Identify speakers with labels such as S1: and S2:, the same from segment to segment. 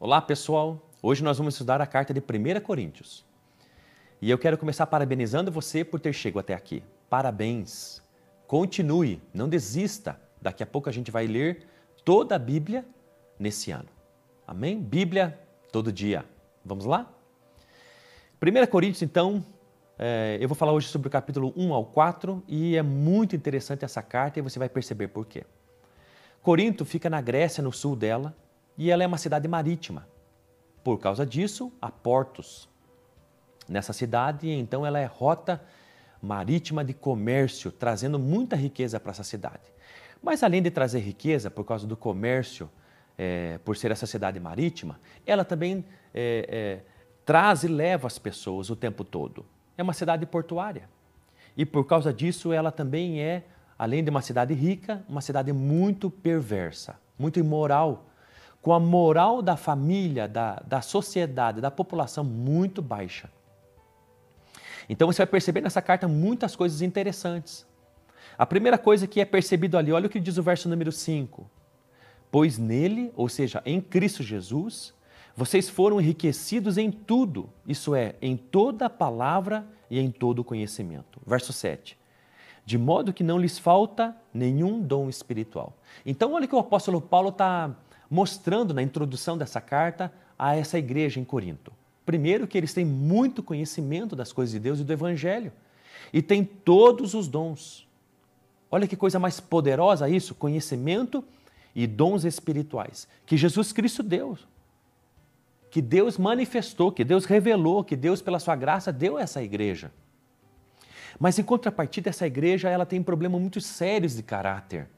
S1: Olá pessoal, hoje nós vamos estudar a carta de 1 Coríntios. E eu quero começar parabenizando você por ter chegado até aqui. Parabéns! Continue, não desista. Daqui a pouco a gente vai ler toda a Bíblia nesse ano. Amém? Bíblia todo dia. Vamos lá? 1 Coríntios, então, é, eu vou falar hoje sobre o capítulo 1 ao 4 e é muito interessante essa carta e você vai perceber por quê. Corinto fica na Grécia, no sul dela, e ela é uma cidade marítima. Por causa disso, há portos nessa cidade, então ela é rota marítima de comércio, trazendo muita riqueza para essa cidade. Mas além de trazer riqueza, por causa do comércio, é, por ser essa cidade marítima, ela também é, é, traz e leva as pessoas o tempo todo. É uma cidade portuária. E por causa disso, ela também é, além de uma cidade rica, uma cidade muito perversa, muito imoral, com a moral da família, da, da sociedade, da população muito baixa. Então você vai perceber nessa carta muitas coisas interessantes. A primeira coisa que é percebido ali, olha o que diz o verso número 5. Pois nele, ou seja, em Cristo Jesus, vocês foram enriquecidos em tudo, isso é, em toda palavra e em todo conhecimento. Verso 7. De modo que não lhes falta nenhum dom espiritual. Então, olha que o apóstolo Paulo está mostrando na introdução dessa carta a essa igreja em Corinto. Primeiro, que eles têm muito conhecimento das coisas de Deus e do Evangelho, e têm todos os dons. Olha que coisa mais poderosa isso: conhecimento e dons espirituais que Jesus Cristo deu, que Deus manifestou, que Deus revelou, que Deus, pela sua graça, deu a essa igreja. Mas em contrapartida, essa igreja ela tem problemas muito sérios de caráter.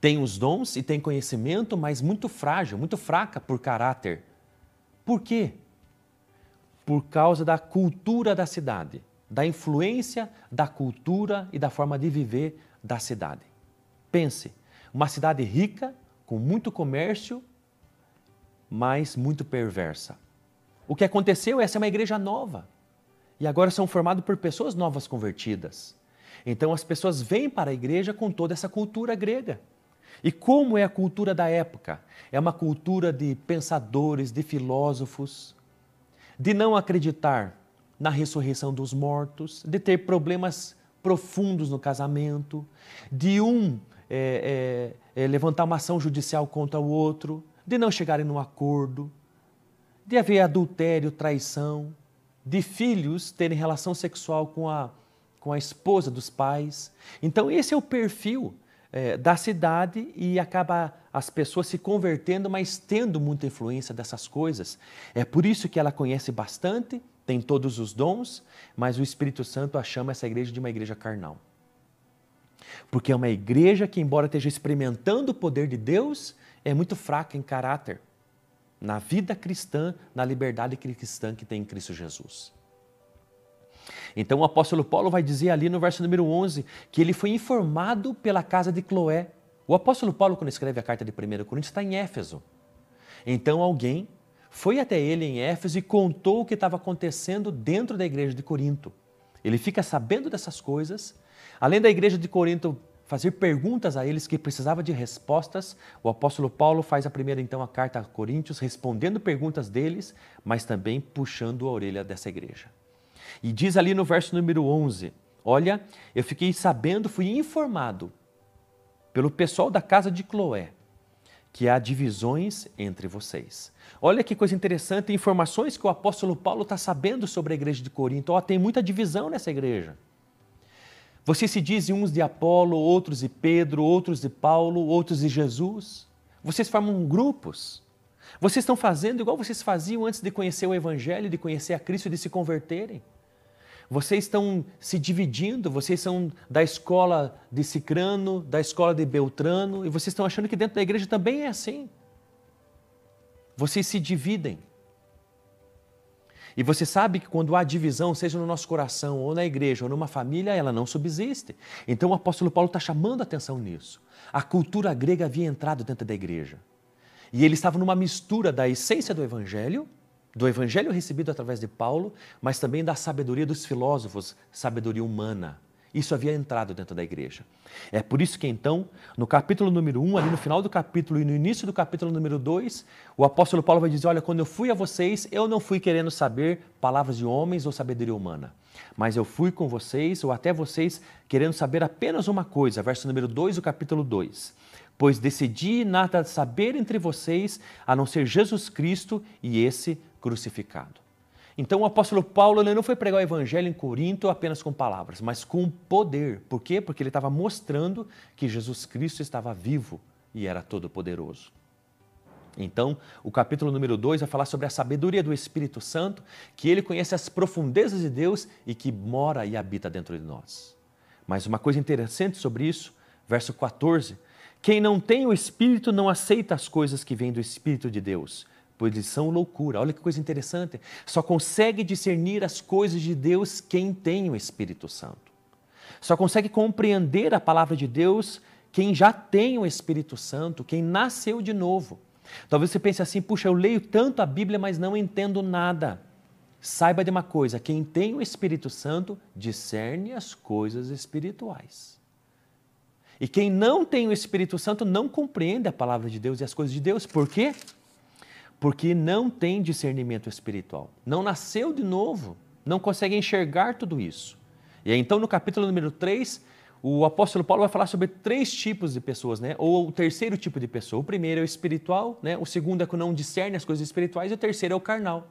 S1: Tem os dons e tem conhecimento, mas muito frágil, muito fraca por caráter. Por quê? Por causa da cultura da cidade, da influência da cultura e da forma de viver da cidade. Pense, uma cidade rica, com muito comércio, mas muito perversa. O que aconteceu? Essa é uma igreja nova. E agora são formados por pessoas novas convertidas. Então as pessoas vêm para a igreja com toda essa cultura grega. E como é a cultura da época? É uma cultura de pensadores, de filósofos, de não acreditar na ressurreição dos mortos, de ter problemas profundos no casamento, de um é, é, é, levantar uma ação judicial contra o outro, de não chegarem num acordo, de haver adultério, traição, de filhos terem relação sexual com a com a esposa dos pais. Então, esse é o perfil é, da cidade e acaba as pessoas se convertendo, mas tendo muita influência dessas coisas. É por isso que ela conhece bastante, tem todos os dons, mas o Espírito Santo a chama essa igreja de uma igreja carnal. Porque é uma igreja que, embora esteja experimentando o poder de Deus, é muito fraca em caráter, na vida cristã, na liberdade cristã que tem em Cristo Jesus. Então o apóstolo Paulo vai dizer ali no verso número 11 que ele foi informado pela casa de Cloé. O apóstolo Paulo, quando escreve a carta de 1 Coríntios, está em Éfeso. Então alguém foi até ele em Éfeso e contou o que estava acontecendo dentro da igreja de Corinto. Ele fica sabendo dessas coisas. Além da igreja de Corinto fazer perguntas a eles que precisava de respostas, o apóstolo Paulo faz a primeira então a carta a Coríntios, respondendo perguntas deles, mas também puxando a orelha dessa igreja. E diz ali no verso número 11: Olha, eu fiquei sabendo, fui informado pelo pessoal da casa de Cloé que há divisões entre vocês. Olha que coisa interessante, informações que o apóstolo Paulo está sabendo sobre a igreja de Corinto. Oh, tem muita divisão nessa igreja. Vocês se dizem uns de Apolo, outros de Pedro, outros de Paulo, outros de Jesus. Vocês formam grupos. Vocês estão fazendo igual vocês faziam antes de conhecer o Evangelho, de conhecer a Cristo e de se converterem. Vocês estão se dividindo, vocês são da escola de Cicrano, da escola de Beltrano, e vocês estão achando que dentro da igreja também é assim. Vocês se dividem. E você sabe que quando há divisão, seja no nosso coração, ou na igreja, ou numa família, ela não subsiste. Então o apóstolo Paulo está chamando a atenção nisso. A cultura grega havia entrado dentro da igreja. E ele estava numa mistura da essência do evangelho do evangelho recebido através de Paulo, mas também da sabedoria dos filósofos, sabedoria humana. Isso havia entrado dentro da igreja. É por isso que então, no capítulo número 1, ali no final do capítulo e no início do capítulo número 2, o apóstolo Paulo vai dizer: Olha, quando eu fui a vocês, eu não fui querendo saber palavras de homens ou sabedoria humana, mas eu fui com vocês, ou até vocês, querendo saber apenas uma coisa. Verso número 2 do capítulo 2. Pois decidi nada saber entre vocês a não ser Jesus Cristo e esse crucificado. Então o apóstolo Paulo ele não foi pregar o evangelho em Corinto apenas com palavras, mas com poder. Por quê? Porque ele estava mostrando que Jesus Cristo estava vivo e era todo-poderoso. Então, o capítulo número 2 vai falar sobre a sabedoria do Espírito Santo, que ele conhece as profundezas de Deus e que mora e habita dentro de nós. Mas uma coisa interessante sobre isso, verso 14: quem não tem o Espírito não aceita as coisas que vêm do Espírito de Deus, pois eles são loucura. Olha que coisa interessante. Só consegue discernir as coisas de Deus quem tem o Espírito Santo. Só consegue compreender a palavra de Deus quem já tem o Espírito Santo, quem nasceu de novo. Talvez você pense assim: puxa, eu leio tanto a Bíblia, mas não entendo nada. Saiba de uma coisa: quem tem o Espírito Santo discerne as coisas espirituais. E quem não tem o Espírito Santo não compreende a palavra de Deus e as coisas de Deus. Por quê? Porque não tem discernimento espiritual, não nasceu de novo, não consegue enxergar tudo isso. E aí, então, no capítulo número 3, o apóstolo Paulo vai falar sobre três tipos de pessoas, né? Ou o terceiro tipo de pessoa. O primeiro é o espiritual, né? O segundo é que não discerne as coisas espirituais e o terceiro é o carnal.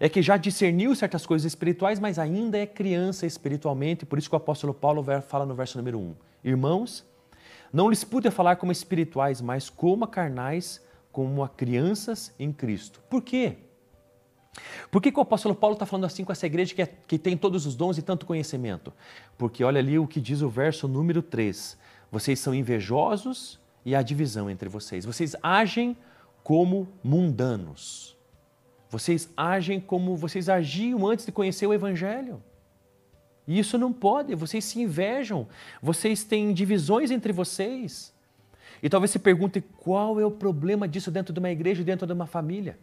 S1: É que já discerniu certas coisas espirituais, mas ainda é criança espiritualmente, por isso que o apóstolo Paulo fala no verso número 1. Irmãos, não lhes pude falar como espirituais, mas como carnais, como a crianças em Cristo. Por quê? Por que, que o apóstolo Paulo está falando assim com essa igreja que, é, que tem todos os dons e tanto conhecimento? Porque olha ali o que diz o verso número 3. Vocês são invejosos e há divisão entre vocês. Vocês agem como mundanos. Vocês agem como vocês agiam antes de conhecer o Evangelho. E isso não pode, vocês se invejam, vocês têm divisões entre vocês. E talvez se pergunte qual é o problema disso dentro de uma igreja, dentro de uma família.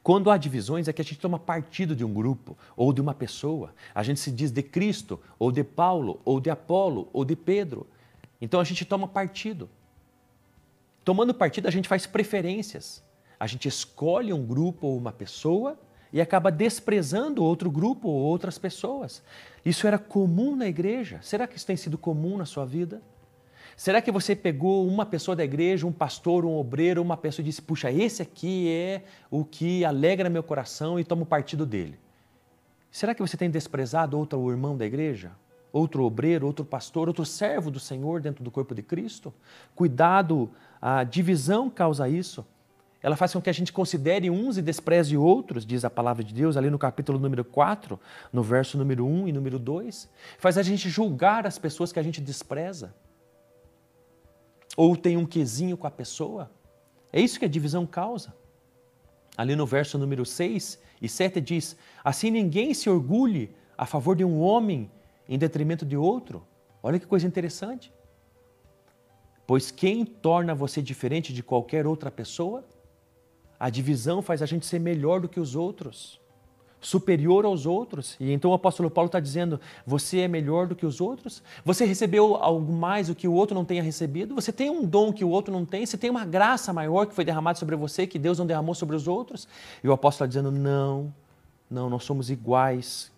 S1: Quando há divisões é que a gente toma partido de um grupo ou de uma pessoa. A gente se diz de Cristo, ou de Paulo, ou de Apolo, ou de Pedro. Então a gente toma partido. Tomando partido, a gente faz preferências. A gente escolhe um grupo ou uma pessoa e acaba desprezando outro grupo ou outras pessoas. Isso era comum na igreja. Será que isso tem sido comum na sua vida? Será que você pegou uma pessoa da igreja, um pastor, um obreiro, uma pessoa e disse: Puxa, esse aqui é o que alegra meu coração e tomo partido dele? Será que você tem desprezado outro irmão da igreja? Outro obreiro, outro pastor, outro servo do Senhor dentro do corpo de Cristo? Cuidado, a divisão causa isso. Ela faz com que a gente considere uns e despreze outros, diz a palavra de Deus ali no capítulo número 4, no verso número 1 e número 2. Faz a gente julgar as pessoas que a gente despreza ou tem um quesinho com a pessoa. É isso que a divisão causa. Ali no verso número 6 e 7 diz: Assim ninguém se orgulhe a favor de um homem em detrimento de outro. Olha que coisa interessante. Pois quem torna você diferente de qualquer outra pessoa? A divisão faz a gente ser melhor do que os outros superior aos outros. E então o apóstolo Paulo está dizendo: você é melhor do que os outros? Você recebeu algo mais do que o outro não tenha recebido? Você tem um dom que o outro não tem? Você tem uma graça maior que foi derramada sobre você que Deus não derramou sobre os outros? E o apóstolo está dizendo: não, não, nós somos iguais.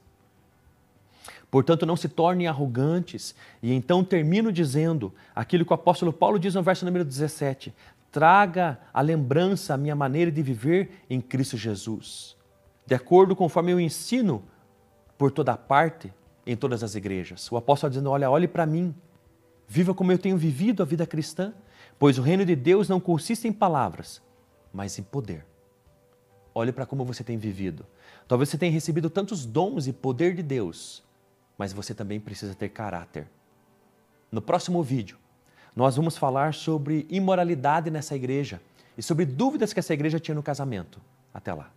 S1: Portanto, não se tornem arrogantes. E então termino dizendo aquilo que o apóstolo Paulo diz no verso número 17: traga a lembrança a minha maneira de viver em Cristo Jesus de acordo conforme eu ensino por toda parte, em todas as igrejas. O apóstolo dizendo: Olha, olhe para mim, viva como eu tenho vivido a vida cristã, pois o reino de Deus não consiste em palavras, mas em poder. Olhe para como você tem vivido. Talvez você tenha recebido tantos dons e poder de Deus, mas você também precisa ter caráter. No próximo vídeo, nós vamos falar sobre imoralidade nessa igreja e sobre dúvidas que essa igreja tinha no casamento. Até lá.